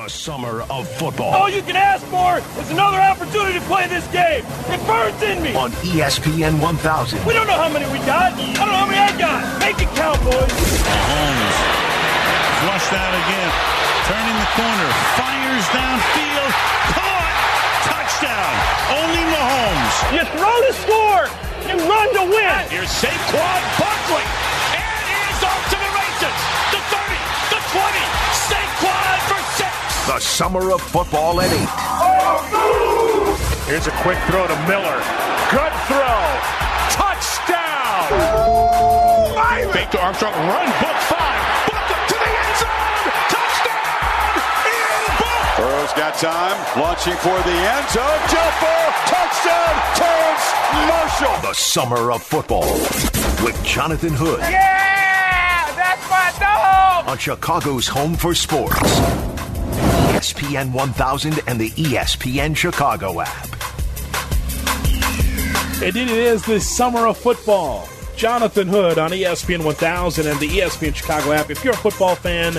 The summer of football. All you can ask for is another opportunity to play this game. It burns in me. On ESPN 1000. We don't know how many we got. I don't know how many I got. Make it count, boys. Mahomes flushed out again. Turning the corner. Fires downfield. Caught. Touchdown. Only Mahomes. You throw to score. You run to win. Here's Saquon Barkley. And he's off to the races. The 30. The 20. Saquon for six. The summer of football at 8. Here's a quick throw to Miller. Good throw. Touchdown. Fake to Armstrong. Run. Book five. Book to the end zone. Touchdown. Ian Book. Burrow's got time. Launching for the end zone. Jump ball. Touchdown. Terrace Marshall. The summer of football with Jonathan Hood Yeah, that's my dog. on Chicago's Home for Sports. ESPN 1000 and the ESPN Chicago app. Indeed, it is the summer of football. Jonathan Hood on ESPN 1000 and the ESPN Chicago app. If you're a football fan,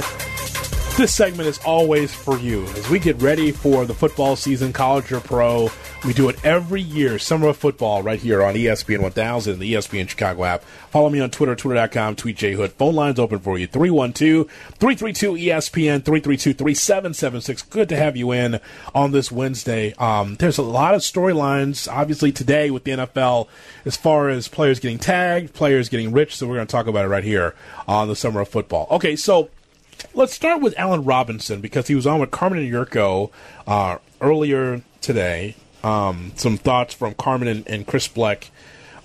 this segment is always for you. As we get ready for the football season, college or pro, we do it every year, summer of football, right here on ESPN 1000 the ESPN Chicago app. Follow me on Twitter, twitter.com, tweet J Hood. Phone lines open for you, 312-332-ESPN, 332-3776. Good to have you in on this Wednesday. Um, there's a lot of storylines, obviously, today with the NFL as far as players getting tagged, players getting rich, so we're going to talk about it right here on the summer of football. Okay, so let's start with Allen Robinson because he was on with Carmen and Yurko uh, earlier today. Um, some thoughts from Carmen and, and Chris Bleck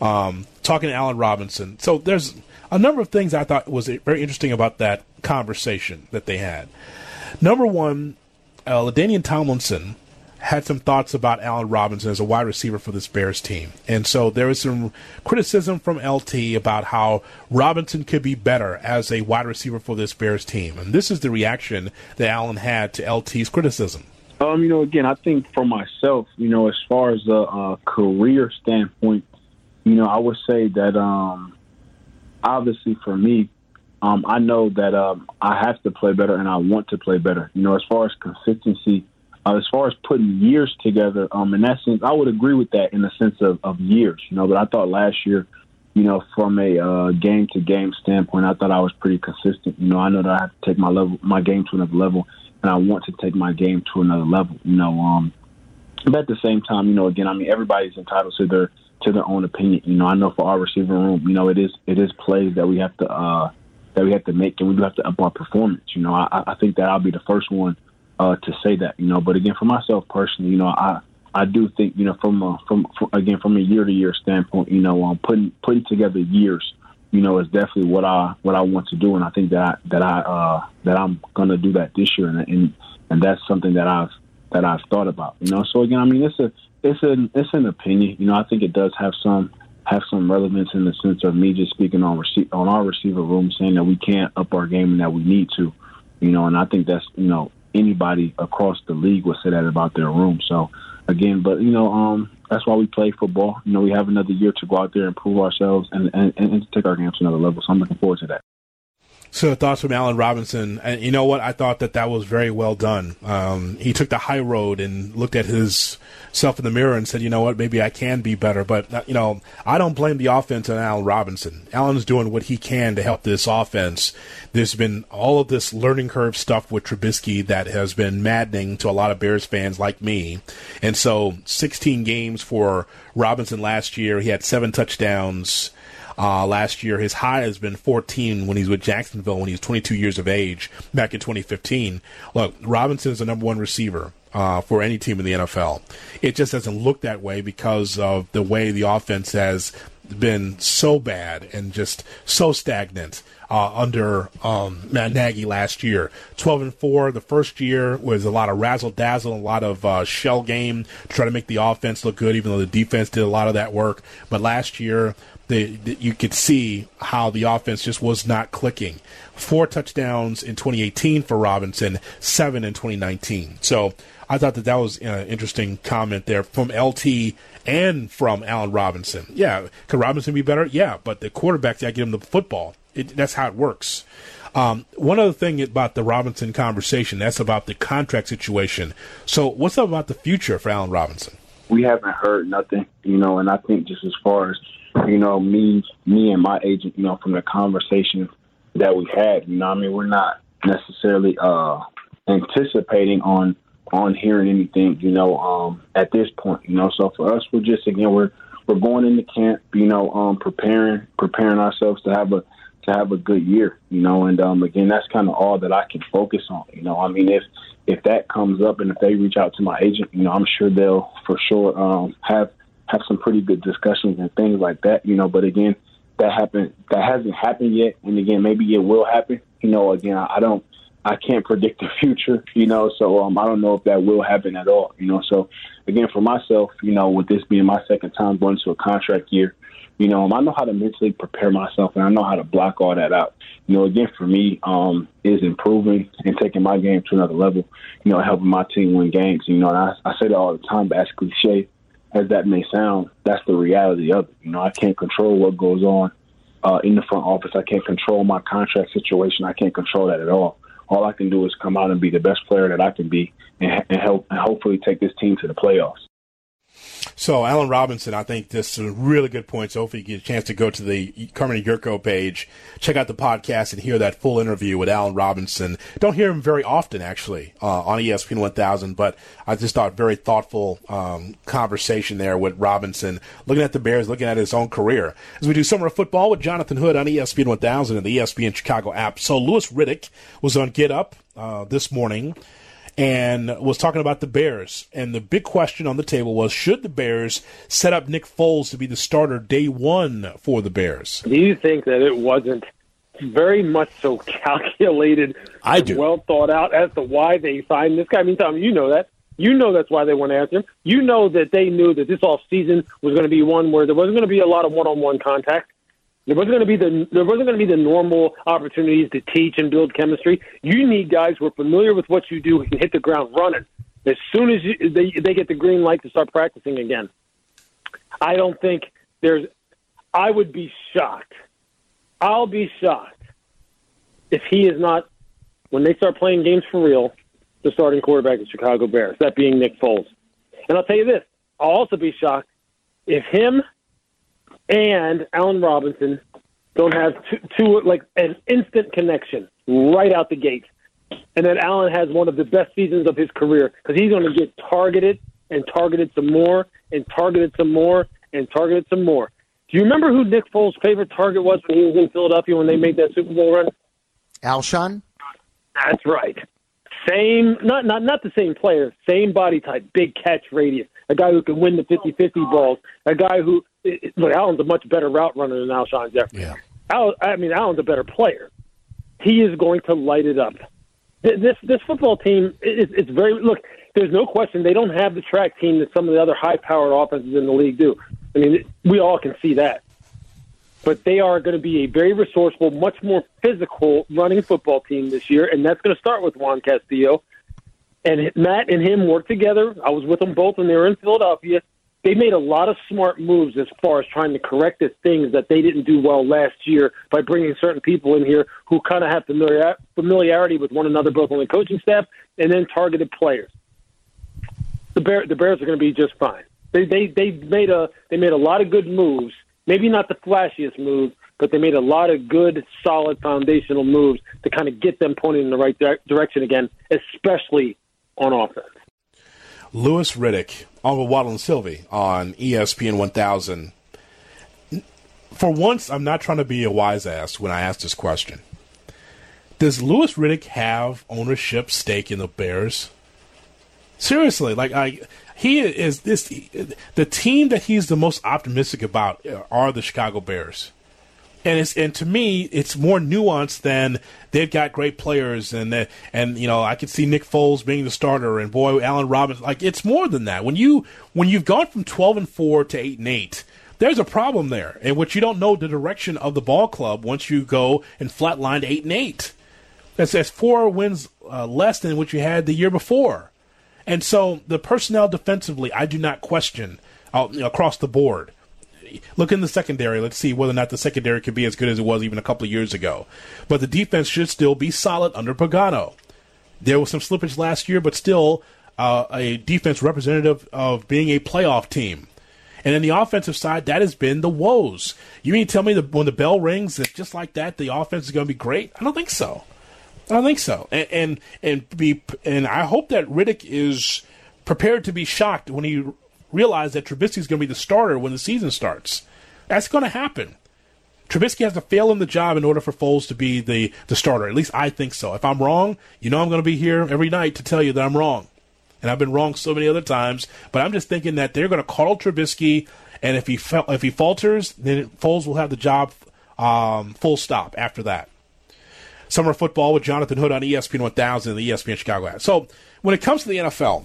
um, talking to Allen Robinson. So there's a number of things I thought was very interesting about that conversation that they had. Number one, uh, LaDainian Tomlinson had some thoughts about Allen Robinson as a wide receiver for this Bears team. And so there was some criticism from LT about how Robinson could be better as a wide receiver for this Bears team. And this is the reaction that Allen had to LT's criticism. Um, you know, again, I think for myself, you know, as far as a, a career standpoint, you know, I would say that um, obviously for me, um, I know that um, I have to play better and I want to play better. You know, as far as consistency, uh, as far as putting years together, um, in that sense, I would agree with that in the sense of, of years. You know, but I thought last year, you know, from a uh, game to game standpoint, I thought I was pretty consistent. You know, I know that I have to take my level, my game to another level, and I want to take my game to another level. You know, um, but at the same time, you know, again, I mean, everybody's entitled to their to their own opinion. You know, I know for our receiver room, you know, it is it is plays that we have to uh, that we have to make, and we do have to up our performance. You know, I, I think that I'll be the first one uh, to say that. You know, but again, for myself personally, you know, I I do think you know from a, from, from again from a year to year standpoint, you know, um, putting putting together years, you know, is definitely what I what I want to do, and I think that I, that I uh, that I'm gonna do that this year, and, and and that's something that I've that I've thought about. You know, so again, I mean, it's a it's an it's an opinion. You know, I think it does have some have some relevance in the sense of me just speaking on rece- on our receiver room, saying that we can't up our game and that we need to. You know, and I think that's you know anybody across the league would say that about their room. So again, but you know, um, that's why we play football. You know, we have another year to go out there and prove ourselves and and, and to take our game to another level. So I'm looking forward to that. So thoughts from Allen Robinson, and you know what? I thought that that was very well done. Um, he took the high road and looked at his self in the mirror and said, "You know what? Maybe I can be better." But uh, you know, I don't blame the offense on Allen Robinson. Allen's doing what he can to help this offense. There's been all of this learning curve stuff with Trubisky that has been maddening to a lot of Bears fans like me. And so, 16 games for Robinson last year. He had seven touchdowns. Uh, last year, his high has been 14 when he's with Jacksonville when he was 22 years of age back in 2015. Look, Robinson is the number one receiver uh, for any team in the NFL. It just doesn't look that way because of the way the offense has been so bad and just so stagnant. Uh, under um, Matt Nagy last year, twelve and four. The first year was a lot of razzle dazzle, a lot of uh, shell game to try to make the offense look good, even though the defense did a lot of that work. But last year, you could see how the offense just was not clicking. Four touchdowns in 2018 for Robinson, seven in 2019. So I thought that that was an interesting comment there from LT and from Allen Robinson. Yeah, could Robinson be better? Yeah, but the quarterback to get him the football. It, that's how it works. Um, one other thing about the Robinson conversation, that's about the contract situation. So, what's up about the future for Allen Robinson? We haven't heard nothing, you know, and I think just as far as you know, me, me and my agent, you know, from the conversation that we had, you know, I mean, we're not necessarily uh, anticipating on on hearing anything, you know, um, at this point, you know. So for us, we're just again, we're we're going into camp, you know, um, preparing preparing ourselves to have a to have a good year, you know. And um, again, that's kind of all that I can focus on. You know, I mean, if if that comes up and if they reach out to my agent, you know, I'm sure they'll for sure um, have have some pretty good discussions and things like that. You know, but again, that happened that hasn't happened yet, and again, maybe it will happen. You know, again, I don't. I can't predict the future, you know, so um, I don't know if that will happen at all, you know. So, again, for myself, you know, with this being my second time going to a contract year, you know, I know how to mentally prepare myself and I know how to block all that out. You know, again, for me, um, is improving and taking my game to another level, you know, helping my team win games. You know, and I, I say that all the time, but as cliche as that may sound, that's the reality of it. You know, I can't control what goes on uh, in the front office. I can't control my contract situation. I can't control that at all. All I can do is come out and be the best player that I can be and, and help and hopefully take this team to the playoffs. So, Allen Robinson, I think this is a really good points. Hopefully, you get a chance to go to the Carmen Yurko page, check out the podcast, and hear that full interview with Allen Robinson. Don't hear him very often, actually, uh, on ESPN 1000, but I just thought very thoughtful um, conversation there with Robinson, looking at the Bears, looking at his own career. As we do summer of football with Jonathan Hood on ESPN 1000 and the ESPN Chicago app. So, Louis Riddick was on Get Up uh, this morning and was talking about the Bears. And the big question on the table was should the Bears set up Nick Foles to be the starter day one for the Bears? Do you think that it wasn't very much so calculated, I do. well thought out as to why they signed this guy? I mean, Tom, you know that. You know that's why they want to answer him. You know that they knew that this off season was going to be one where there wasn't going to be a lot of one on one contact. There wasn't going to be the there wasn't going to be the normal opportunities to teach and build chemistry. You need guys who are familiar with what you do who can hit the ground running as soon as you, they they get the green light to start practicing again. I don't think there's. I would be shocked. I'll be shocked if he is not when they start playing games for real. The starting quarterback of Chicago Bears, that being Nick Foles. And I'll tell you this: I'll also be shocked if him and Allen Robinson don't have two, two like an instant connection right out the gate, and then Allen has one of the best seasons of his career because he's going to get targeted and targeted some more and targeted some more and targeted some more. Do you remember who Nick Foles' favorite target was when he was in Philadelphia when they made that Super Bowl run? Alshon. That's right. Same, not not not the same player, same body type, big catch radius, a guy who can win the 50-50 balls, a guy who look, Allen's a much better route runner than Alshon Jeffery. Yeah. Al, I mean, Allen's a better player. He is going to light it up. This this football team is it's very look. There's no question they don't have the track team that some of the other high-powered offenses in the league do. I mean, we all can see that. But they are going to be a very resourceful, much more physical running football team this year, and that's going to start with Juan Castillo. And Matt and him work together. I was with them both when they were in Philadelphia they made a lot of smart moves as far as trying to correct the things that they didn't do well last year by bringing certain people in here who kind of have familiar, familiarity with one another, both on the coaching staff and then targeted players. The Bear, the Bears are going to be just fine. They they they made a they made a lot of good moves. Maybe not the flashiest moves, but they made a lot of good, solid foundational moves to kind of get them pointed in the right di- direction again, especially on offense. Louis Riddick, Uncle Waddle and Silvy on ESPN 1000. For once, I'm not trying to be a wise ass when I ask this question. Does Louis Riddick have ownership stake in the Bears? Seriously, like I, he is this the team that he's the most optimistic about are the Chicago Bears and it's and to me it's more nuanced than they've got great players and and you know I could see Nick Foles being the starter and boy Allen Robinson like it's more than that. When you when you've gone from 12 and 4 to 8 and 8 there's a problem there. In which you don't know the direction of the ball club once you go and flatline 8 and 8 that's, that's four wins uh, less than what you had the year before. And so the personnel defensively I do not question uh, across the board look in the secondary. Let's see whether or not the secondary can be as good as it was even a couple of years ago. But the defense should still be solid under Pagano. There was some slippage last year, but still uh, a defense representative of being a playoff team. And then the offensive side, that has been the woes. You mean tell me that when the bell rings, that just like that, the offense is going to be great? I don't think so. I don't think so. And and and be and I hope that Riddick is prepared to be shocked when he realizes that Trubisky is going to be the starter when the season starts. That's going to happen. Trubisky has to fail in the job in order for Foles to be the, the starter. At least I think so. If I'm wrong, you know I'm going to be here every night to tell you that I'm wrong. And I've been wrong so many other times. But I'm just thinking that they're going to call Trubisky, and if he if he falters, then Foles will have the job um, full stop after that. Summer football with Jonathan Hood on ESPN 1000 and the ESPN Chicago app. So when it comes to the NFL,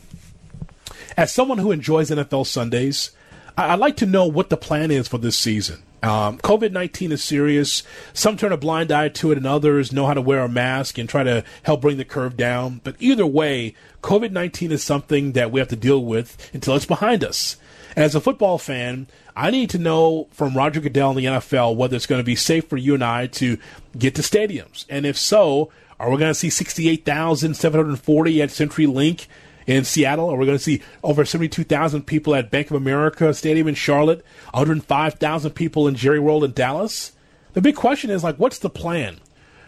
as someone who enjoys NFL Sundays, I- would like to know what the plan is for this season. Um, COVID 19 is serious. Some turn a blind eye to it, and others know how to wear a mask and try to help bring the curve down. But either way, COVID 19 is something that we have to deal with until it's behind us. And as a football fan, I need to know from Roger Goodell in the NFL whether it's going to be safe for you and I to get to stadiums. And if so, are we going to see 68,740 at CenturyLink in Seattle? Are we going to see over 72,000 people at Bank of America Stadium in Charlotte? 105,000 people in Jerry World in Dallas? The big question is like, what's the plan?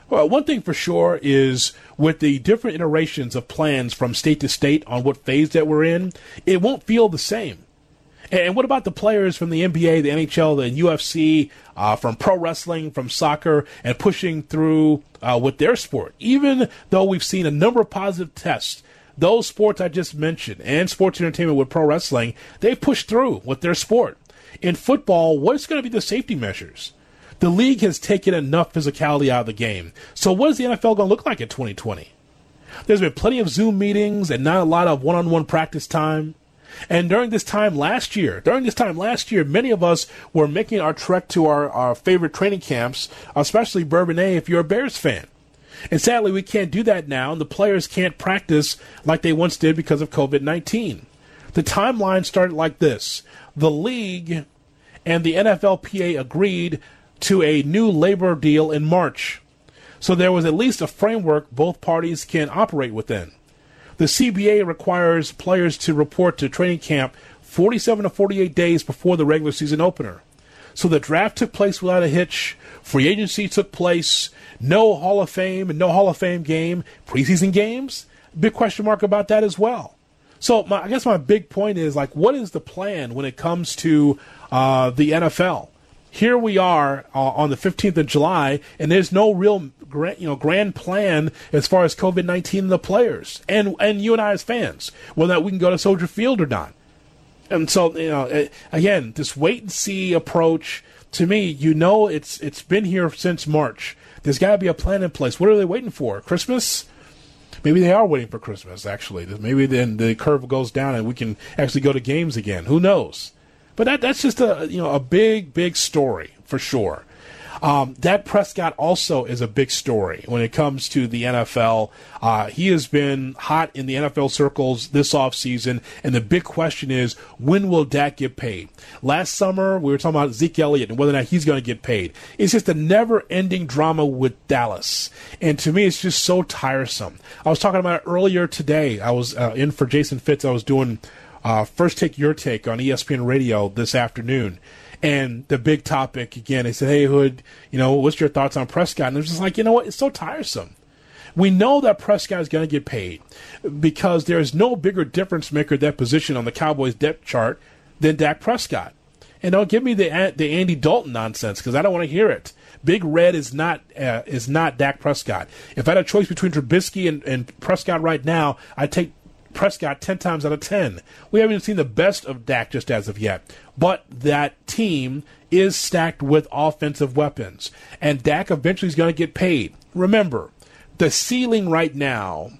Well, one thing for sure is with the different iterations of plans from state to state on what phase that we're in, it won't feel the same. And what about the players from the NBA, the NHL, the UFC, uh, from pro wrestling, from soccer, and pushing through uh, with their sport? Even though we've seen a number of positive tests those sports I just mentioned and sports entertainment with pro wrestling, they've pushed through with their sport. In football, what's going to be the safety measures? The league has taken enough physicality out of the game. So, what is the NFL going to look like in 2020? There's been plenty of Zoom meetings and not a lot of one on one practice time. And during this time last year, during this time last year, many of us were making our trek to our, our favorite training camps, especially Bourbonnais if you're a Bears fan. And sadly, we can't do that now, and the players can't practice like they once did because of COVID 19. The timeline started like this the league and the NFLPA agreed to a new labor deal in March. So there was at least a framework both parties can operate within. The CBA requires players to report to training camp 47 to 48 days before the regular season opener. So the draft took place without a hitch. Free agency took place. No Hall of Fame and no Hall of Fame game. Preseason games. Big question mark about that as well. So my, I guess my big point is like, what is the plan when it comes to uh, the NFL? Here we are uh, on the 15th of July, and there's no real grand, you know, grand plan as far as COVID 19 and the players, and and you and I as fans, whether we can go to Soldier Field or not. And so, you know, again, this wait and see approach. To me, you know, it's it's been here since March. There's got to be a plan in place. What are they waiting for? Christmas? Maybe they are waiting for Christmas. Actually, maybe then the curve goes down and we can actually go to games again. Who knows? But that that's just a you know a big big story for sure. Um, Dak Prescott also is a big story when it comes to the NFL. Uh, he has been hot in the NFL circles this offseason, and the big question is when will Dak get paid? Last summer, we were talking about Zeke Elliott and whether or not he's going to get paid. It's just a never ending drama with Dallas. And to me, it's just so tiresome. I was talking about it earlier today. I was uh, in for Jason Fitz. I was doing uh, First Take Your Take on ESPN Radio this afternoon. And the big topic again, they said, "Hey Hood, you know, what's your thoughts on Prescott?" And it was just like, you know what? It's so tiresome. We know that Prescott is going to get paid because there is no bigger difference maker that position on the Cowboys depth chart than Dak Prescott. And don't give me the the Andy Dalton nonsense because I don't want to hear it. Big Red is not uh, is not Dak Prescott. If I had a choice between Trubisky and, and Prescott right now, I'd take Prescott 10 times out of 10. We haven't even seen the best of Dak just as of yet, but that team is stacked with offensive weapons, and Dak eventually is going to get paid. Remember, the ceiling right now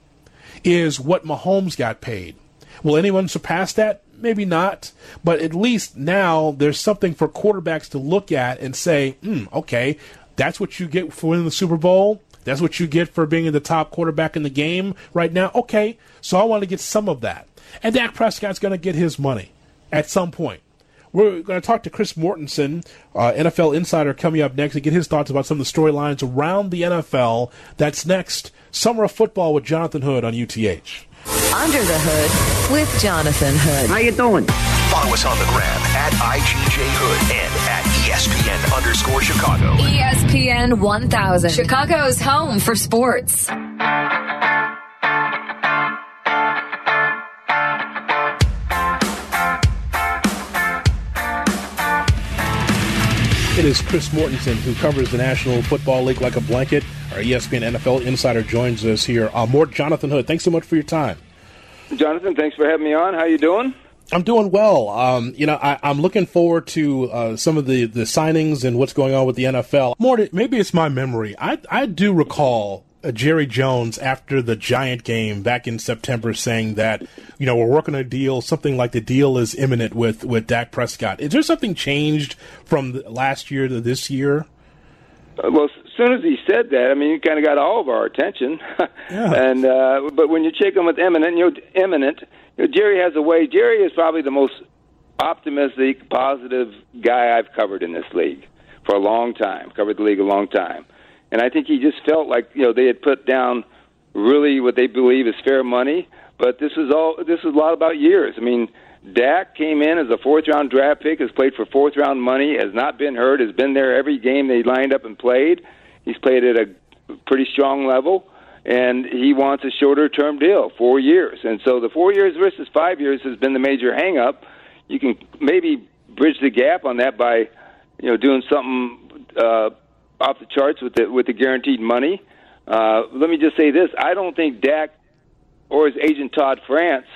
is what Mahomes got paid. Will anyone surpass that? Maybe not, but at least now there's something for quarterbacks to look at and say, hmm, okay, that's what you get for winning the Super Bowl. That's what you get for being the top quarterback in the game right now. Okay, so I want to get some of that. And Dak Prescott's going to get his money at some point. We're going to talk to Chris Mortensen, uh, NFL insider, coming up next to get his thoughts about some of the storylines around the NFL. That's next. Summer of Football with Jonathan Hood on UTH. Under the Hood with Jonathan Hood. How you doing? Follow us on the gram at IGJ Hood and at ESPN underscore Chicago. ESPN 1000, Chicago's home for sports. It is Chris Mortensen who covers the National Football League like a blanket. Our ESPN NFL insider joins us here. Uh, Mort Jonathan Hood, thanks so much for your time. Jonathan, thanks for having me on. How are you doing? I'm doing well. Um, you know, I, am looking forward to uh, some of the, the signings and what's going on with the NFL. Mort, maybe it's my memory. I I do recall Jerry Jones after the Giant game back in September saying that you know we're working a deal, something like the deal is imminent with with Dak Prescott. Is there something changed from last year to this year? Uh, well, as soon as he said that, I mean, he kind of got all of our attention. yeah. And uh, but when you check him with imminent, you know, imminent, you know, Jerry has a way. Jerry is probably the most optimistic, positive guy I've covered in this league for a long time. Covered the league a long time and I think he just felt like you know they had put down really what they believe is fair money. But this is all this is a lot about years. I mean, Dak came in as a fourth round draft pick, has played for fourth round money, has not been hurt, has been there every game they lined up and played. He's played at a pretty strong level, and he wants a shorter term deal, four years. And so the four years versus five years has been the major hang up. You can maybe bridge the gap on that by, you know, doing something uh, off the charts with the with the guaranteed money. Uh, let me just say this: I don't think Dak or his agent Todd France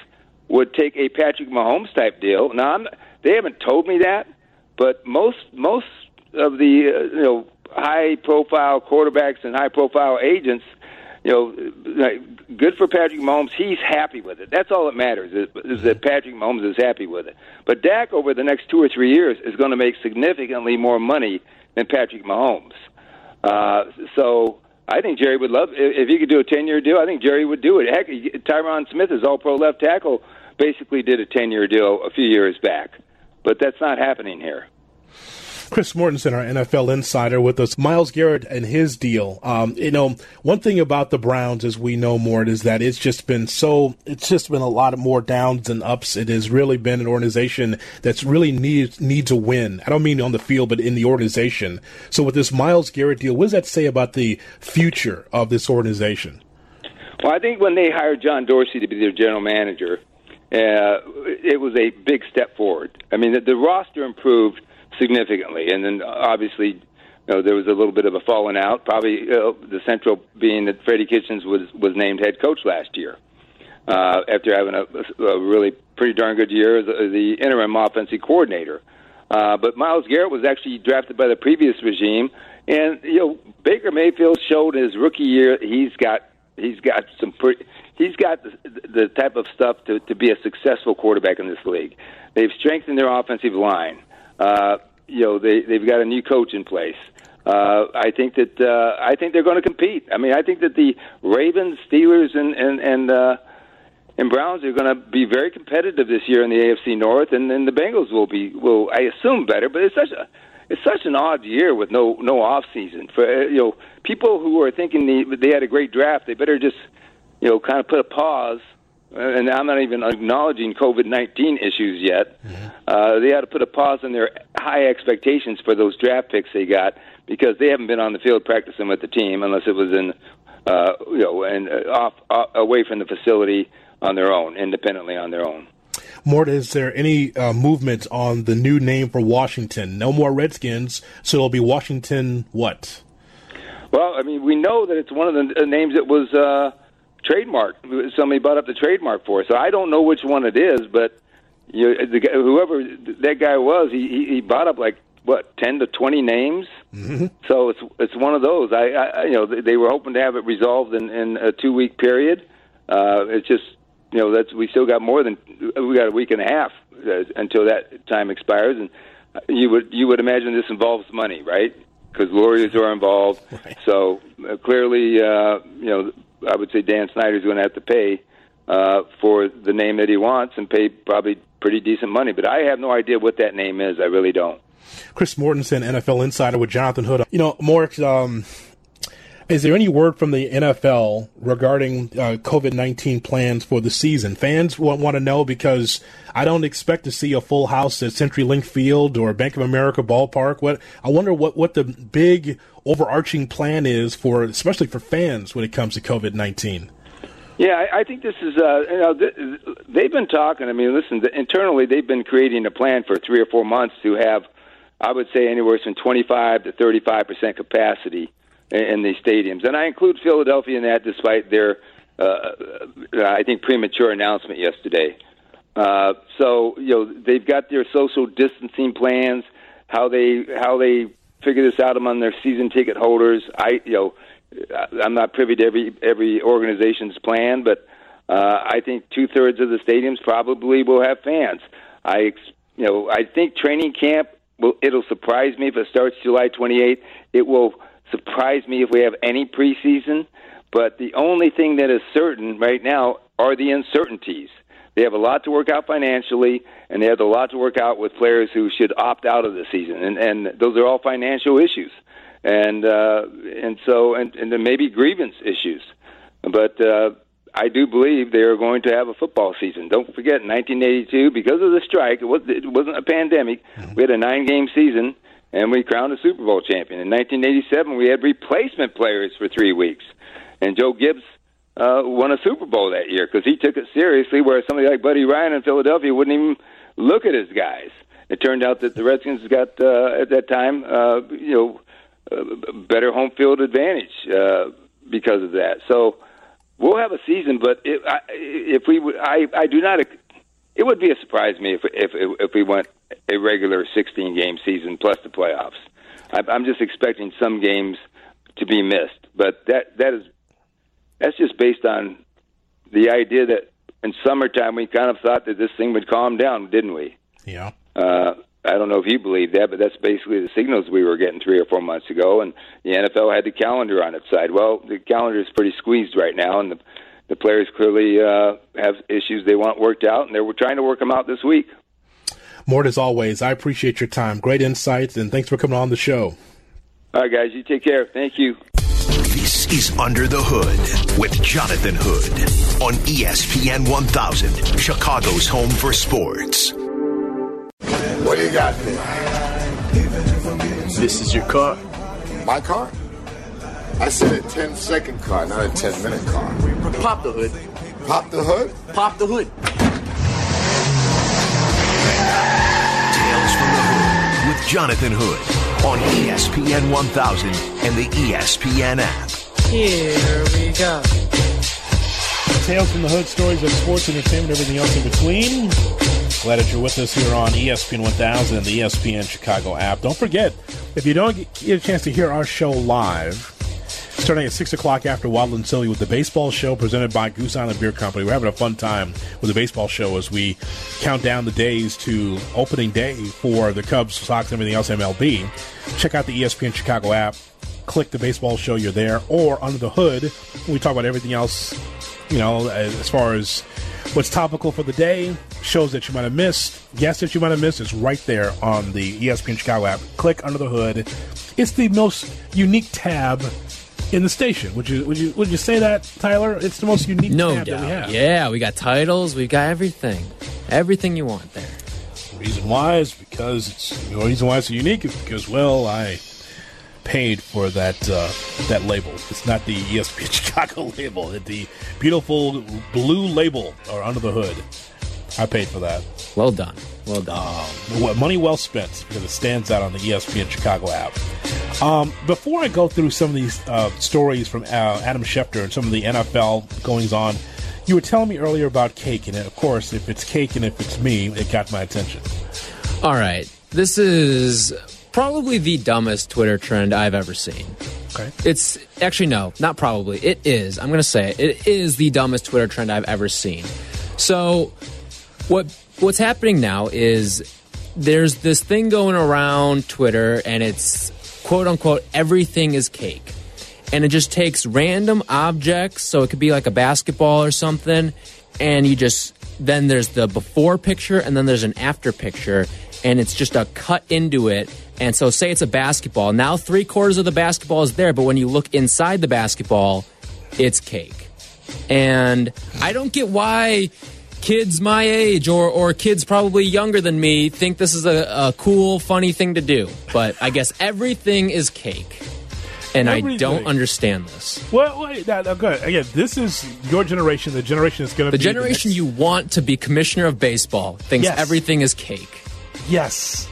would take a Patrick Mahomes type deal. Now, I'm, they haven't told me that, but most most of the uh, you know high profile quarterbacks and high profile agents, you know, good for Patrick Mahomes. He's happy with it. That's all that matters is, is that Patrick Mahomes is happy with it. But Dak over the next two or three years is going to make significantly more money than Patrick Mahomes. Uh, so I think Jerry would love if he could do a ten year deal. I think Jerry would do it. Heck, Tyron Smith is All Pro left tackle. Basically, did a ten year deal a few years back, but that's not happening here. Chris Mortensen, our NFL insider, with us. Myles Garrett and his deal. Um, you know, one thing about the Browns, as we know more, is that it's just been so. It's just been a lot of more downs and ups. It has really been an organization that's really needs needs a win. I don't mean on the field, but in the organization. So with this Myles Garrett deal, what does that say about the future of this organization? Well, I think when they hired John Dorsey to be their general manager, uh, it was a big step forward. I mean, the, the roster improved significantly. And then obviously, you know, there was a little bit of a falling out. Probably uh, the central being that Freddie Kitchens was was named head coach last year uh, after having a, a really pretty darn good year as the interim offensive coordinator. Uh, but Myles Garrett was actually drafted by the previous regime, and you know Baker Mayfield showed his rookie year he's got he's got some pretty he's got the, the type of stuff to to be a successful quarterback in this league. They've strengthened their offensive line. Uh, you know they they've got a new coach in place. Uh, I think that uh, I think they're going to compete. I mean, I think that the Ravens, Steelers, and and and uh, and Browns are going to be very competitive this year in the AFC North, and then the Bengals will be will I assume better. But it's such a it's such an odd year with no no off season for uh, you know people who are thinking they, they had a great draft. They better just you know kind of put a pause and I'm not even acknowledging COVID 19 issues yet. Mm-hmm. Uh, they had to put a pause on their high expectations for those draft picks they got because they haven't been on the field practicing with the team unless it was in, uh, you know, and uh, off, off away from the facility on their own, independently on their own. Mort, is there any uh, movement on the new name for Washington? No more Redskins, so it'll be Washington what? Well, I mean, we know that it's one of the names that was. Uh, trademark. Somebody bought up the trademark for us. So I don't know which one it is, but you know, the, whoever that guy was, he, he bought up like what ten to twenty names. Mm-hmm. So it's it's one of those. I, I you know they were hoping to have it resolved in, in a two week period. Uh, it's just you know that's we still got more than we got a week and a half uh, until that time expires, and you would you would imagine this involves money, right? Because lawyers are involved. Right. So uh, clearly, uh, you know I would say Dan Snyder's going to have to pay uh, for the name that he wants and pay probably pretty decent money. But I have no idea what that name is. I really don't. Chris Mortensen, NFL insider with Jonathan Hood. You know, Mort, um, is there any word from the NFL regarding uh, COVID 19 plans for the season? Fans want, want to know because I don't expect to see a full house at CenturyLink Field or Bank of America Ballpark. What I wonder what, what the big overarching plan is for, especially for fans, when it comes to COVID 19. Yeah, I, I think this is. Uh, you know, th- they've been talking. I mean, listen, the, internally they've been creating a plan for three or four months to have, I would say, anywhere from 25 to 35 percent capacity in these stadiums, and I include Philadelphia in that, despite their, uh, uh, I think, premature announcement yesterday. Uh, so you know they've got their social distancing plans, how they how they figure this out among their season ticket holders. I you know I'm not privy to every every organization's plan, but uh, I think two thirds of the stadiums probably will have fans. I you know I think training camp will it'll surprise me if it starts July 28th. It will surprise me if we have any preseason. But the only thing that is certain right now are the uncertainties. They have a lot to work out financially, and they have a lot to work out with players who should opt out of the season, and, and those are all financial issues, and uh, and so and, and then maybe grievance issues, but uh, I do believe they are going to have a football season. Don't forget, in 1982, because of the strike, it was it wasn't a pandemic. We had a nine-game season and we crowned a Super Bowl champion. In 1987, we had replacement players for three weeks, and Joe Gibbs uh, won a Super Bowl that year because he took it seriously, where somebody like Buddy Ryan in Philadelphia wouldn't even look at his guys. It turned out that the Redskins got uh, at that time, uh, you know, uh, better home field advantage uh, because of that. So we'll have a season, but if, I, if we, I, I do not. It would be a surprise to me if if if we went a regular 16 game season plus the playoffs. I'm just expecting some games to be missed, but that that is that's just based on the idea that in summertime we kind of thought that this thing would calm down, didn't we? Yeah. Uh, I don't know if you believe that, but that's basically the signals we were getting three or four months ago, and the NFL had the calendar on its side. Well, the calendar is pretty squeezed right now, and the the players clearly uh, have issues they want worked out, and they were trying to work them out this week. Mort, as always, I appreciate your time. Great insights, and thanks for coming on the show. All right, guys, you take care. Thank you. This is Under the Hood with Jonathan Hood on ESPN 1000, Chicago's home for sports. What do you got there? This is your car. My car? I said a 10 second car, not a 10 minute car. Pop the hood. Pop the hood? Pop the hood. Jonathan Hood on ESPN 1000 and the ESPN app. Here we go. Tales from the Hood, stories of sports, entertainment, everything else in between. Glad that you're with us here on ESPN 1000 and the ESPN Chicago app. Don't forget, if you don't get a chance to hear our show live, starting at 6 o'clock after Waddle and Silvy with the baseball show presented by Goose Island Beer Company. We're having a fun time with the baseball show as we count down the days to opening day for the Cubs, Sox, and everything else MLB. Check out the ESPN Chicago app. Click the baseball show, you're there. Or Under the Hood, we talk about everything else, you know, as far as what's topical for the day, shows that you might have missed, guests that you might have missed is right there on the ESPN Chicago app. Click Under the Hood. It's the most unique tab in the station. Would you would you would you say that, Tyler? It's the most unique no doubt. that we have. Yeah, we got titles, we got everything, everything you want there. Reason why is because it's the reason why it's unique is because well I paid for that uh, that label. It's not the ESPN Chicago label. It's the beautiful blue label or under the hood. I paid for that. Well done. Well done. Um, money well spent because it stands out on the ESPN Chicago app. Um, before I go through some of these uh, stories from uh, Adam Schefter and some of the NFL goings on, you were telling me earlier about cake, and of course, if it's cake and if it's me, it got my attention. All right. This is probably the dumbest Twitter trend I've ever seen. Okay. It's actually no, not probably. It is. I'm going to say it. It is the dumbest Twitter trend I've ever seen. So, what what's happening now is there's this thing going around Twitter, and it's quote unquote everything is cake, and it just takes random objects. So it could be like a basketball or something, and you just then there's the before picture, and then there's an after picture, and it's just a cut into it. And so, say it's a basketball. Now, three quarters of the basketball is there, but when you look inside the basketball, it's cake. And I don't get why kids my age or, or kids probably younger than me think this is a, a cool, funny thing to do. But I guess everything is cake. And I don't understand this. Well, wait, go ahead. Again, this is your generation. The generation is going to be. The generation you want to be commissioner of baseball thinks Yes. everything is cake. Yes.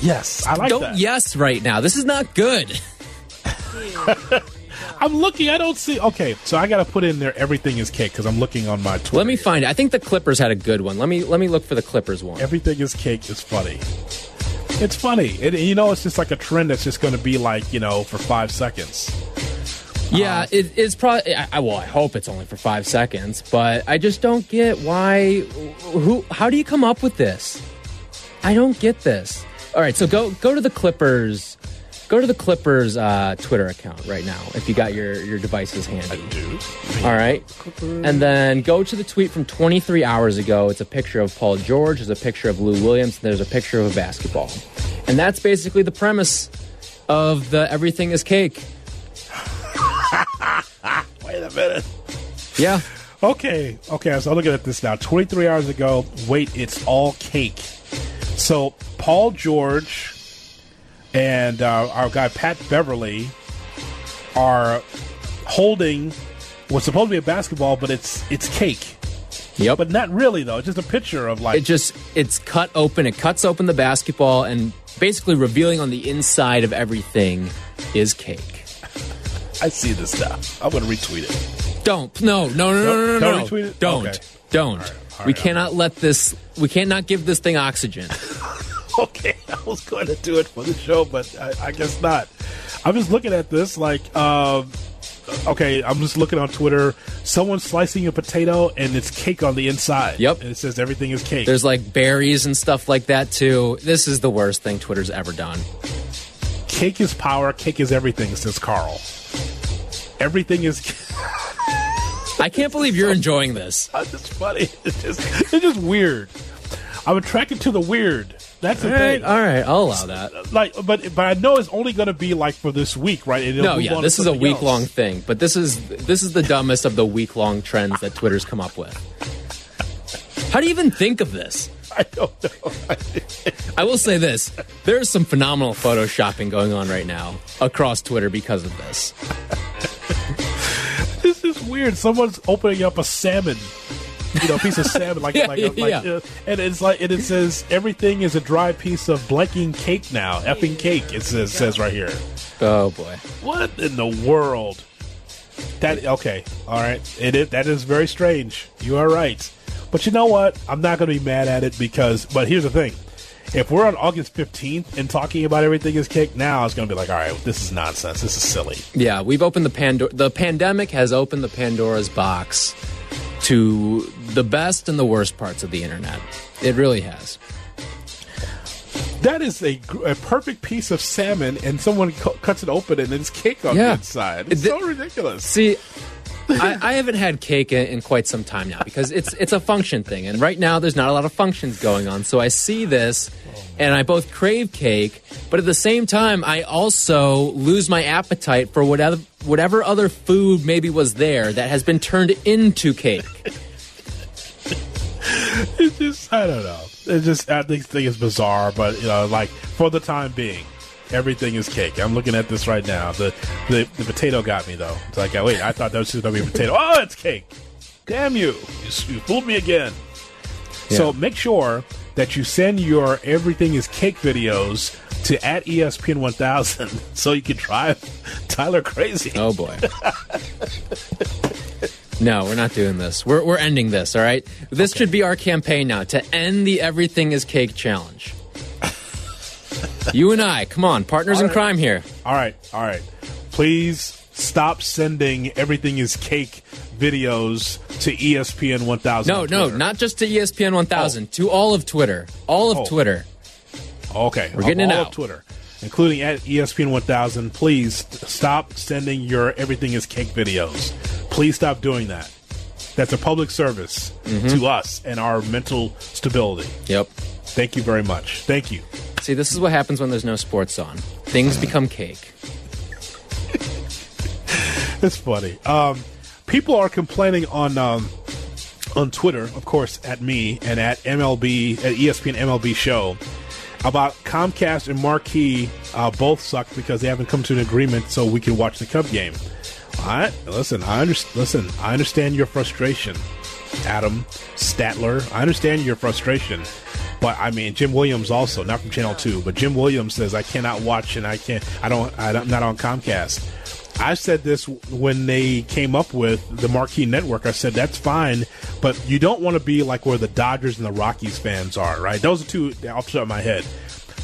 Yes, I like don't that. yes right now. This is not good. I'm looking. I don't see. Okay, so I got to put in there. Everything is cake because I'm looking on my Twitter. Let me find it. I think the Clippers had a good one. Let me let me look for the Clippers one. Everything is cake is funny. It's funny. It, you know, it's just like a trend that's just going to be like you know for five seconds. Yeah, Uh, it, it's probably. I, I- well, I hope it's only for five seconds, but I just don't get why. Who? How do you come up with this? I don't get this. All right, so go go to the Clippers. Go to the Clippers uh, Twitter account right now if you got your your devices handy. I do. All right, and then go to the tweet from 23 hours ago. It's a picture of Paul George. There's a picture of Lou Williams. And there's a picture of a basketball, and that's basically the premise of the everything is cake. Wait a minute. Yeah. Okay. Okay. So I'm looking at this now. 23 hours ago. Wait, it's all cake. So Paul George and uh, our guy Pat Beverley are holding what's supposed to be a basketball, but it's it's cake. Yep. But not really though. It's just a picture of like It just it's cut open. It cuts open the basketball and basically revealing on the inside of everything is cake. I see this stuff. I'm gonna retweet it. Don't no no no no no no, Don't no. retweet it? Don't Okay. don't. we cannot let this. We cannot give this thing oxygen. okay, was going to do it for the show, but I, I guess not. I'm just looking at this like, um, okay, I'm just looking on Twitter. Someone's slicing a potato and it's cake on the inside. Yep. And it says everything is cake. There's like berries and stuff like that too. This is the worst thing Twitter's ever done. cake is power, cake is everything, says Carl. Everything is. I can't believe you're enjoying this. It's funny. It's just, it's just weird. I'm attracted to the weird. That's the All right, thing. all right, I'll allow that. Like, but but I know it's only going to be like for this week, right? And No, yeah, this is a week else. long thing, but this is this is the dumbest of the week long trends that Twitter's come up with. How do you even think of this? I don't know. I will say this: there is some phenomenal photoshopping going on right now across Twitter because of this. This is weird. Someone's opening up a salmon, you know, piece of salmon, like, Yeah, like, a, like yeah. uh, and it's like, and it says everything is a dry piece of blanking cake now, effing cake. It says says right here. Oh boy, What in the world? That okay? All right. It is that is very strange. You are right, but you know what? I'm not going to be mad at it because. But here's the thing: if we're on August 15th and talking about everything is cake, now it's going to be like, all right, this is nonsense. This is silly. yeah, we've opened the Pandora. The pandemic has opened the Pandora's box to the best and the worst parts of the internet. It really has. That is a, a perfect piece of salmon, and someone cu- cuts it open, and it's cake on the Yeah. inside. It's Th- so ridiculous. See, I, I haven't had cake in, in quite some time now because it's it's a function thing, and right now there's not a lot of functions going on. So I see this, and I both crave cake, but at the same time, I also lose my appetite for whatever whatever other food maybe was there that has been turned into cake. It's just I don't know. It's just I think thing is bizarre, but you know, like for the time being, everything is cake. I'm looking at this right now. The the, the potato got me though. It's like wait, I thought that was just gonna be a potato. Oh, it's cake. Damn you! You, you fooled me again. So make sure that you send your everything is cake videos to at ESPN 1000 so you can drive Tyler crazy. Oh boy. No, we're not doing this. We're, we're ending this, all right? This should be our campaign now to end the Everything is Cake challenge. you and I, come on, partners All in crime here. All right, all right. Please stop sending everything is cake videos to ESPN 1000. No, on no, not just to ESPN 1000, to all of Twitter. All of Oh. Twitter. Okay, We're getting all it of out. Twitter, including at ESPN 1000. Please stop sending your everything is cake videos. Please stop doing that. That's a public service Mm-hmm. to us and our mental stability. Yep. Thank you very much. Thank you. See, this is what happens when there's no sports on. Things become cake. It's funny. Um, people are complaining on um, on Twitter, of course, at me and at MLB at ESPN MLB show about Comcast and Marquee uh, both suck because they haven't come to an agreement so we can watch the Cub game. Right, listen, I under- listen. I understand your frustration, Adam Statler. I understand your frustration. But I mean, Jim Williams also not from Channel Two, but Jim Williams says I cannot watch and I can't. I don't. I don't I'm not on Comcast. I said this when they came up with the Marquee Network. I said that's fine, but you don't want to be like where the Dodgers and the Rockies fans are, right? Those are two off the top of my head.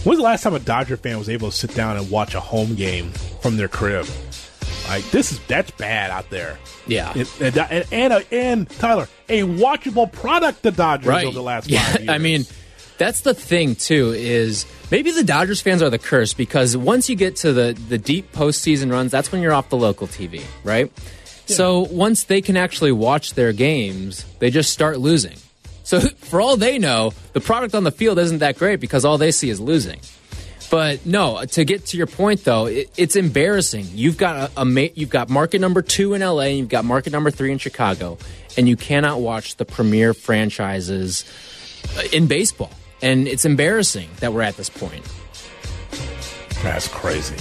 When's the last time a Dodger fan was able to sit down and watch a home game from their crib? Like this is that's bad out there. Yeah. And and and, and Tyler, a watchable product the Dodgers Right. over the last Yeah, five years. I mean, that's the thing too. Is maybe the Dodgers fans are the curse because once you get to the the deep postseason runs, that's when you're off the local TV, right? So once they can actually watch their games, they just start losing. So for all they know, the product on the field isn't that great because all they see is losing. But no, to get to your point though, it, it's embarrassing. You've got a, a you've got market number two in LA, and you've got market number three in Chicago, and you cannot watch the premier franchises uh, in baseball. And it's embarrassing that we're at this point. That's crazy.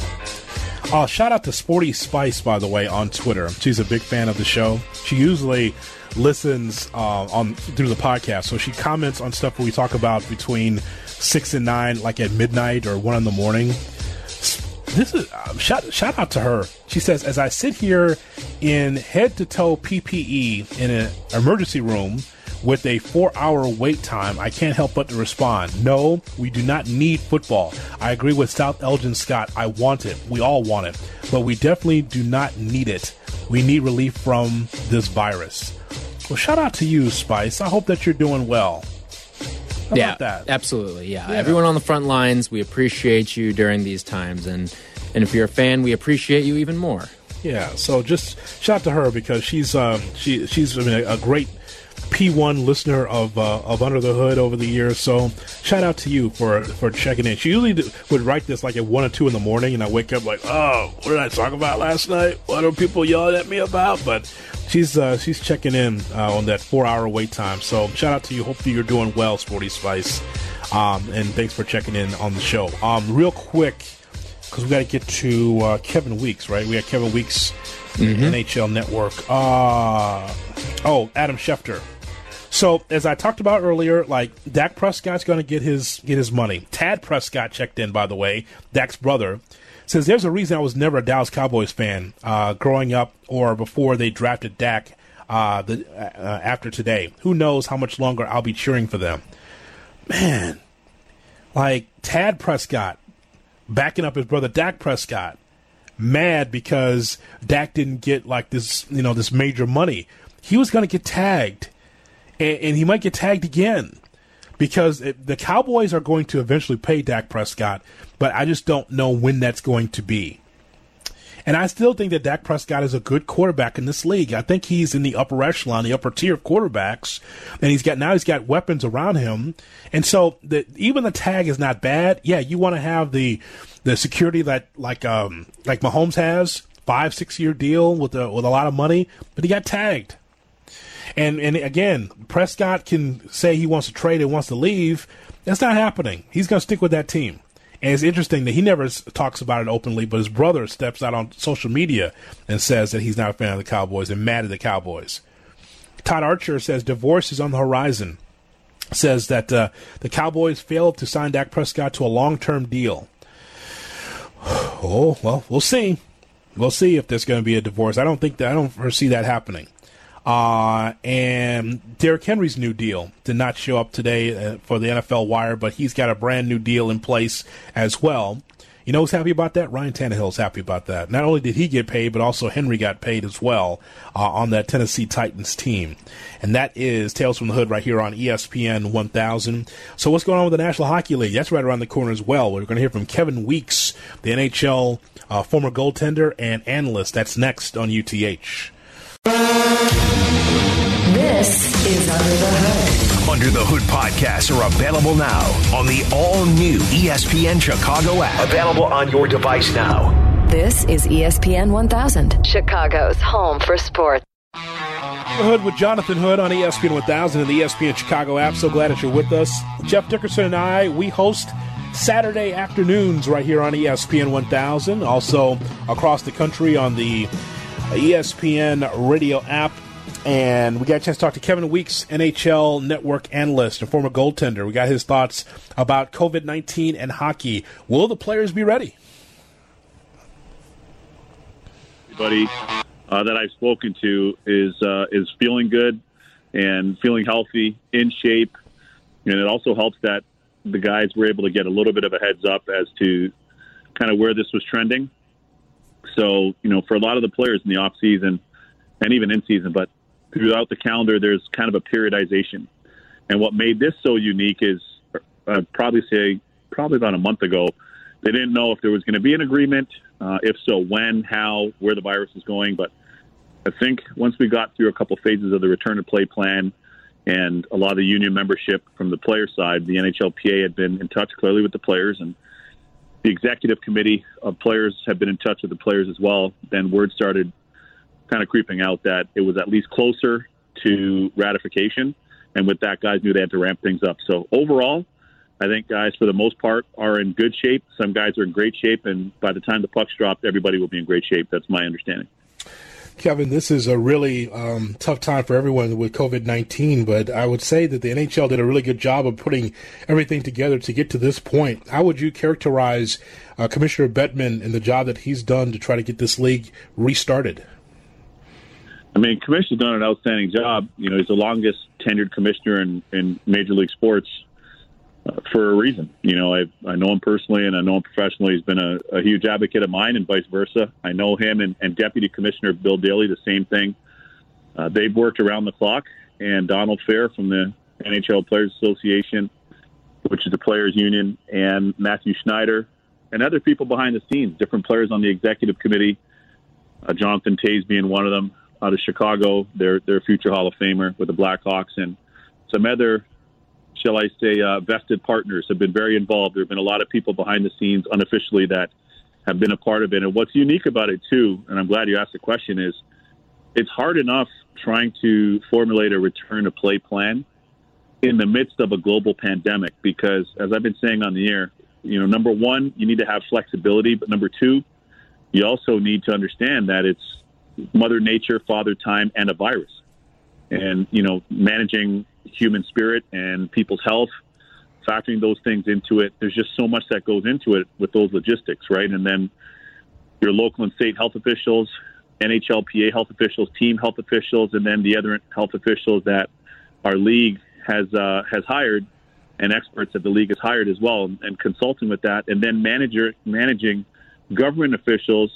Uh, shout out to Sporty Spice, by the way, on Twitter. She's a big fan of the show. She usually listens uh, on through the podcast, so she comments on stuff we talk about between six and nine, like at midnight or one in the morning. This is uh, shout shout out to her. She says, as I sit here in head to toe PPE in an emergency room with a four hour wait time, I can't help but to respond. No, we do not need football. I agree with South Elgin Scott. I want it. We all want it. But we definitely do not need it. We need relief from this virus. Well, shout out to you, Spice. I hope that you're doing well. How yeah, that? absolutely. Yeah. Yeah. everyone on the front lines, we appreciate you during these times, and and if you're a fan, we appreciate you even more. Yeah, so just shout out to her because she's um, she she's I mean, a, a great P1 listener of uh, of Under the Hood over the years. So shout out to you for for checking in. She usually do, would write this like at one or two in the morning, and I wake up like, oh, what did I talk about last night? What are people yelling at me about? But she's uh, she's checking in uh, on that four hour wait time. So shout out to you. Hopefully you're doing well, Sporty Spice. Um, and thanks for checking in on the show. Um, real quick because we got to get to uh, Kevin Weeks, right? We got Kevin Weeks, NHL Network. Uh, oh, Adam Schefter. So as I talked about earlier, like Dak Prescott's going to get his get his money. Tad Prescott checked in, by the way, Dak's brother. Says there's a reason I was never a Dallas Cowboys fan uh, growing up or before they drafted Dak. Uh, the, uh, after today, who knows how much longer I'll be cheering for them? Man, like Tad Prescott backing up his brother Dak Prescott, mad because Dak didn't get like this, you know, this major money. He was going to get tagged, and, and he might get tagged again because it, the Cowboys are going to eventually pay Dak Prescott, but I just don't know when that's going to be. And I still think that Dak Prescott is a good quarterback in this league. I think he's in the upper echelon, the upper tier of quarterbacks, and he's got now he's got weapons around him. And so the, even the tag is not bad. Yeah, you want to have the the security that like um like Mahomes has five six year deal with a with a lot of money, but he got tagged. And and again, Prescott can say he wants to trade and wants to leave. That's not happening. He's going to stick with that team. And it's interesting that he never talks about it openly, but his brother steps out on social media and says that he's not a fan of the Cowboys and mad at the Cowboys. Todd Archer says divorce is on the horizon. Says that uh, the Cowboys failed to sign Dak Prescott to a long term deal. Oh well, we'll see. We'll see if there's going to be a divorce. I don't think that I don't foresee that happening. Uh, and Derrick Henry's new deal did not show up today uh, for the NFL Wire, but he's got a brand new deal in place as well. You know who's happy about that? Ryan Tannehill's happy about that. Not only did he get paid, but also Henry got paid as well uh, on that Tennessee Titans team. And that is Tales from the Hood right here on ESPN 1000. So what's going on with the National Hockey League? That's right around the corner as well. We're going to hear from Kevin Weeks, the NHL uh, former goaltender and analyst. That's next on UTH. This is Under the Hood. Under the Hood podcasts are available now on the all new ESPN Chicago app. Available on your device now. This is ESPN 1000, Chicago's home for sports. The Hood with Jonathan Hood on ESPN 1000 and the ESPN Chicago app. So glad that you're with us. Jeff Dickerson and I, we host Saturday afternoons right here on ESPN 1000. Also across the country on the ESPN radio app. And we got a chance to talk to Kevin Weeks, NHL network analyst and former goaltender. We got his thoughts about COVID 19 and hockey. Will the players be ready? Everybody uh, that I've spoken to is uh, is feeling good and feeling healthy, in shape, and it also helps that the guys were able to get a little bit of a heads up as to kind of where this was trending. So, you know, for a lot of the players in the off season and even in season, but throughout the calendar, there's kind of a periodization. And what made this so unique is I'd probably say probably about a month ago, they didn't know if there was going to be an agreement, uh, if so, when, how, where the virus is going. But I think once we got through a couple phases of the return to play plan and a lot of the union membership from the player side, the NHLPA had been in touch clearly with the players and the executive committee of players have been in touch with the players as well. Then word started kind of creeping out that it was at least closer to ratification. And with that, guys knew they had to ramp things up. So overall, I think guys, for the most part, are in good shape. Some guys are in great shape. And by the time the puck's dropped, everybody will be in great shape. That's my understanding. Kevin, this is a really um, tough time for everyone with COVID 19, but I would say that the NHL did a really good job of putting everything together to get to this point. How would you characterize uh, Commissioner Bettman and the job that he's done to try to get this league restarted? I mean, Commissioner's done an outstanding job. You know, he's the longest tenured commissioner in, in Major League Sports for a reason. You know, I I know him personally and I know him professionally. He's been a, a huge advocate of mine and vice versa. I know him and, and Deputy Commissioner Bill Daly, the same thing. Uh, they've worked around the clock, and Donald Fehr from the NHL Players Association, which is the players union, and Matthew Schneider, and other people behind the scenes, different players on the executive committee. Uh, Jonathan Toews being one of them out of Chicago. They're a future Hall of Famer with the Blackhawks, and some other shall I say, uh, vested partners have been very involved. There have been a lot of people behind the scenes unofficially that have been a part of it. And what's unique about it, too, and I'm glad you asked the question, is it's hard enough trying to formulate a return to play plan in the midst of a global pandemic because, as I've been saying on the air, you know, number one, you need to have flexibility, but number two, you also need to understand that it's Mother Nature, Father Time, and a virus. And, you know, managing human spirit and people's health, factoring those things into it. There's just so much that goes into it with those logistics, right? And then your local and state health officials, NHLPA health officials, team health officials, and then the other health officials that our league has uh, has hired and experts that the league has hired as well, and, and consulting with that, and then manager managing government officials,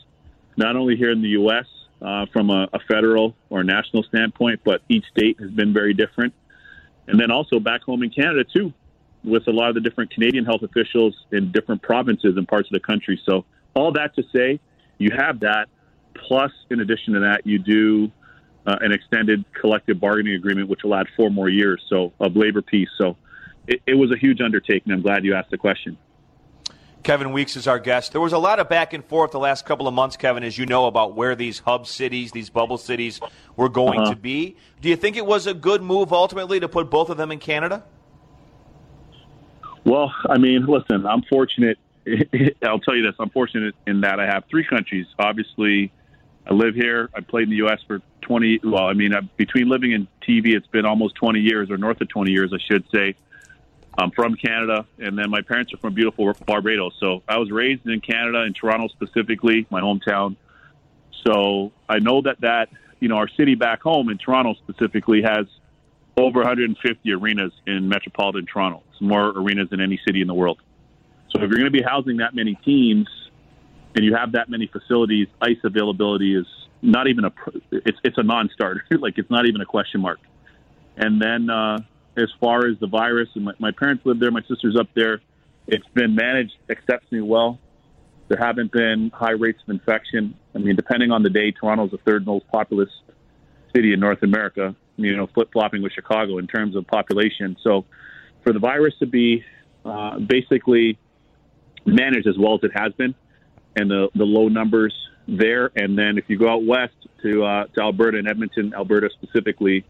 not only here in the U.S. Uh, from a, a federal or national standpoint, but each state has been very different and then also back home in Canada too, with a lot of the different Canadian health officials in different provinces and parts of the country. So all that to say, you have that. Plus, in addition to that, you do uh, an extended collective bargaining agreement, which will add four more years so of labor peace. So it, it was a huge undertaking. I'm glad you asked the question. Kevin Weeks is our guest. There was a lot of back and forth the last couple of months, Kevin, as you know, about where these hub cities, these bubble cities, were going Uh-huh. to be. Do you think it was a good move ultimately to put both of them in Canada? Well, I mean, listen, I'm fortunate. I'll tell you this: I'm fortunate in that I have three countries. Obviously, I live here. I played in the U.S. for 20. Well, I mean, between living in TV, it's been almost 20 years, or north of 20 years, I should say. I'm from Canada, and then my parents are from beautiful Barbados. So I was raised in Canada, in Toronto specifically, my hometown. So I know that that you know our city back home in Toronto specifically has over 150 arenas in metropolitan Toronto. It's more arenas than any city in the world. So if you're going to be housing that many teams and you have that many facilities, ice availability is not even a it's it's a non-starter. like it's not even a question mark. And then uh, as far as the virus, and my, my parents live there, my sister's up there. It's been managed exceptionally well. There haven't been high rates of infection. I mean, depending on the day, Toronto's the third most populous city in North America. you know, flip flopping with Chicago in terms of population. So for the virus to be uh, basically managed as well as it has been, and the the low numbers there, and then if you go out west to uh, to Alberta and Edmonton, Alberta specifically,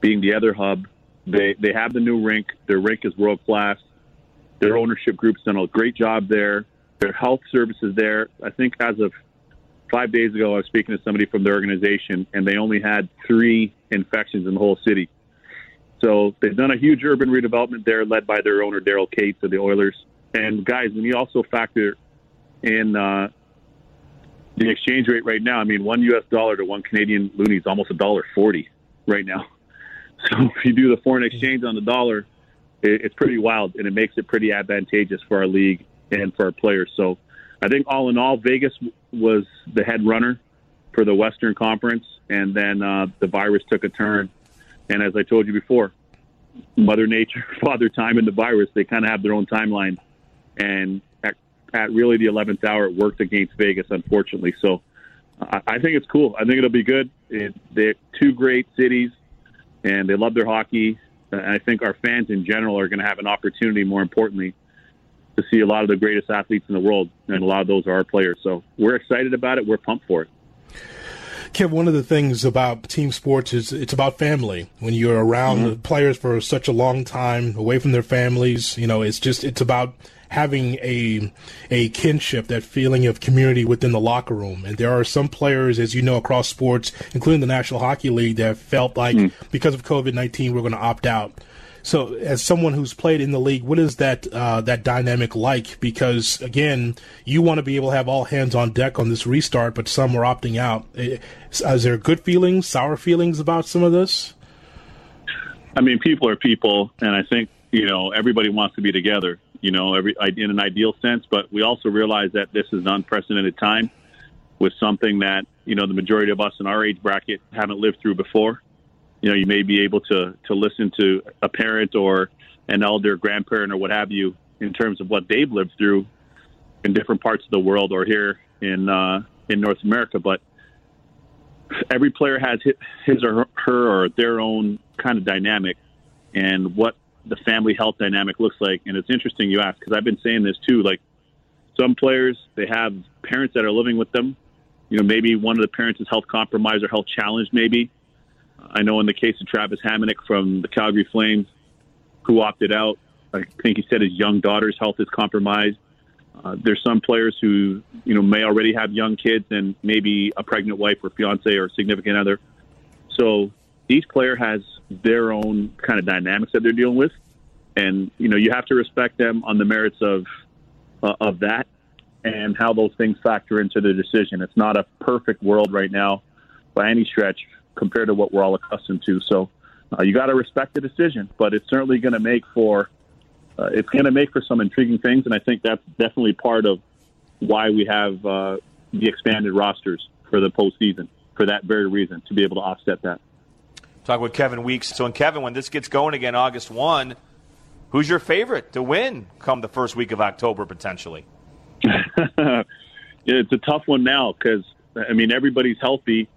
being the other hub, they they have the new rink. Their rink is world class. Their ownership group's done a great job there. Their health services there. I think as of five days ago, I was speaking to somebody from their organization, and they only had three infections in the whole city. So they've done a huge urban redevelopment there, led by their owner Daryl Katz of the Oilers. And guys, when you also factor in uh, the exchange rate right now, I mean, one U.S. dollar to one Canadian loonie is almost a dollar forty right now. So if you do the foreign exchange on the dollar, it's pretty wild, and it makes it pretty advantageous for our league and for our players. So I think all in all, Vegas was the head runner for the Western Conference, and then uh, the virus took a turn. And as I told you before, Mother Nature, Father Time, and the virus, they kind of have their own timeline. And at, at really the 11th hour, it worked against Vegas, unfortunately. So I, I think it's cool. I think it'll be good. It, they're two great cities and they love their hockey. And I think our fans in general are going to have an opportunity, more importantly, to see a lot of the greatest athletes in the world, and a lot of those are our players. So we're excited about it. We're pumped for it. Kev, one of the things about team sports is it's about family. When you're around mm-hmm. the players for such a long time, away from their families, you know, it's just it's about having a a kinship, that feeling of community within the locker room. And there are some players, as you know, across sports, including the National Hockey League, that felt like mm. because of COVID nineteen, we're going to opt out. So, as someone who's played in the league, what is that uh, that dynamic like? Because again, you want to be able to have all hands on deck on this restart, but some are opting out. Is there good feelings, sour feelings about some of this? I mean, people are people, and I think you know everybody wants to be together you know, every in an ideal sense. But we also realize that this is an unprecedented time with something that you know the majority of us in our age bracket haven't lived through before. You know, you may be able to to listen to a parent or an elder, grandparent, or what have you in terms of what they've lived through in different parts of the world or here in uh, in North America. But every player has his or her or their own kind of dynamic, and what the family health dynamic looks like. And it's interesting you ask because I've been saying this too. Like some players, they have parents that are living with them. You know, maybe one of the parents is health compromised or health challenged. Maybe I know in the case of Travis Hamonic from the Calgary Flames, who opted out. I think he said his young daughter's health is compromised. Uh, there's some players who you know may already have young kids and maybe a pregnant wife or fiance or significant other. So each player has their own kind of dynamics that they're dealing with, and you know you have to respect them on the merits of uh, of that and how those things factor into the decision. It's not a perfect world right now by any stretch compared to what we're all accustomed to. So uh, you got to respect the decision, but it's certainly going to make for uh, it's going to make for some intriguing things, and I think that's definitely part of why we have uh, the expanded rosters for the postseason for that very reason to be able to offset that. Talk with Kevin Weeks. So, and Kevin, when this gets going again, August 1, who's your favorite to win come the first week of October, potentially? it's a tough one now because, I mean, everybody's healthy.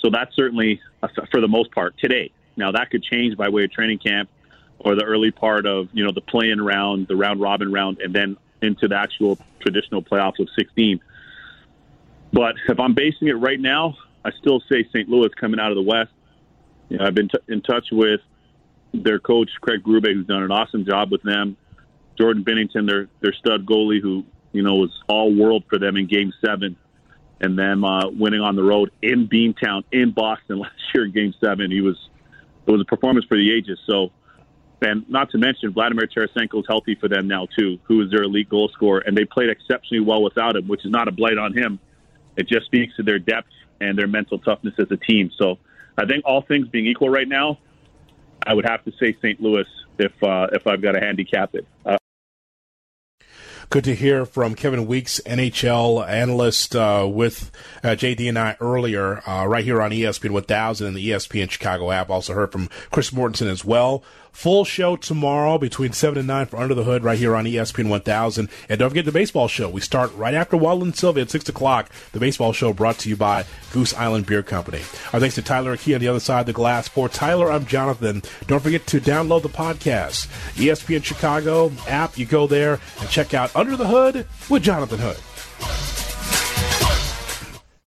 So that's certainly, uh, for the most part, today. Now, that could change by way of training camp or the early part of, you know, the play-in round, the round-robin round, and then into the actual traditional playoffs of 16. But if I'm basing it right now, I still say St. Louis coming out of the West you know, I've been t- in touch with their coach Craig Berube, who's done an awesome job with them. Jordan Binnington, their their stud goalie, who you know was all world for them in Game Seven, and them uh, winning on the road in Beantown in Boston last year in Game Seven. He was it was a performance for the ages. So, and not to mention Vladimir Tarasenko is healthy for them now too, who is their elite goal scorer, and they played exceptionally well without him, which is not a blight on him. It just speaks to their depth and their mental toughness as a team. So I think all things being equal right now, I would have to say St. Louis if uh, if I've got to handicap it. Uh, Good to hear from Kevin Weeks, NHL analyst uh, with uh, JD and I earlier, uh, right here on ESPN 1000 and the ESPN Chicago app. Also heard from Chris Mortensen as well. Full show tomorrow between 7 and 9 for Under the Hood right here on ESPN 1000. And don't forget the baseball show. We start right after Waddle and Silvy at 6 o'clock. The baseball show brought to you by Goose Island Beer Company. Our thanks to Tyler Key on the other side of the glass. For Tyler, I'm Jonathan. Don't forget to download the podcast. ESPN Chicago app. You go there and check out Under the Hood with Jonathan Hood.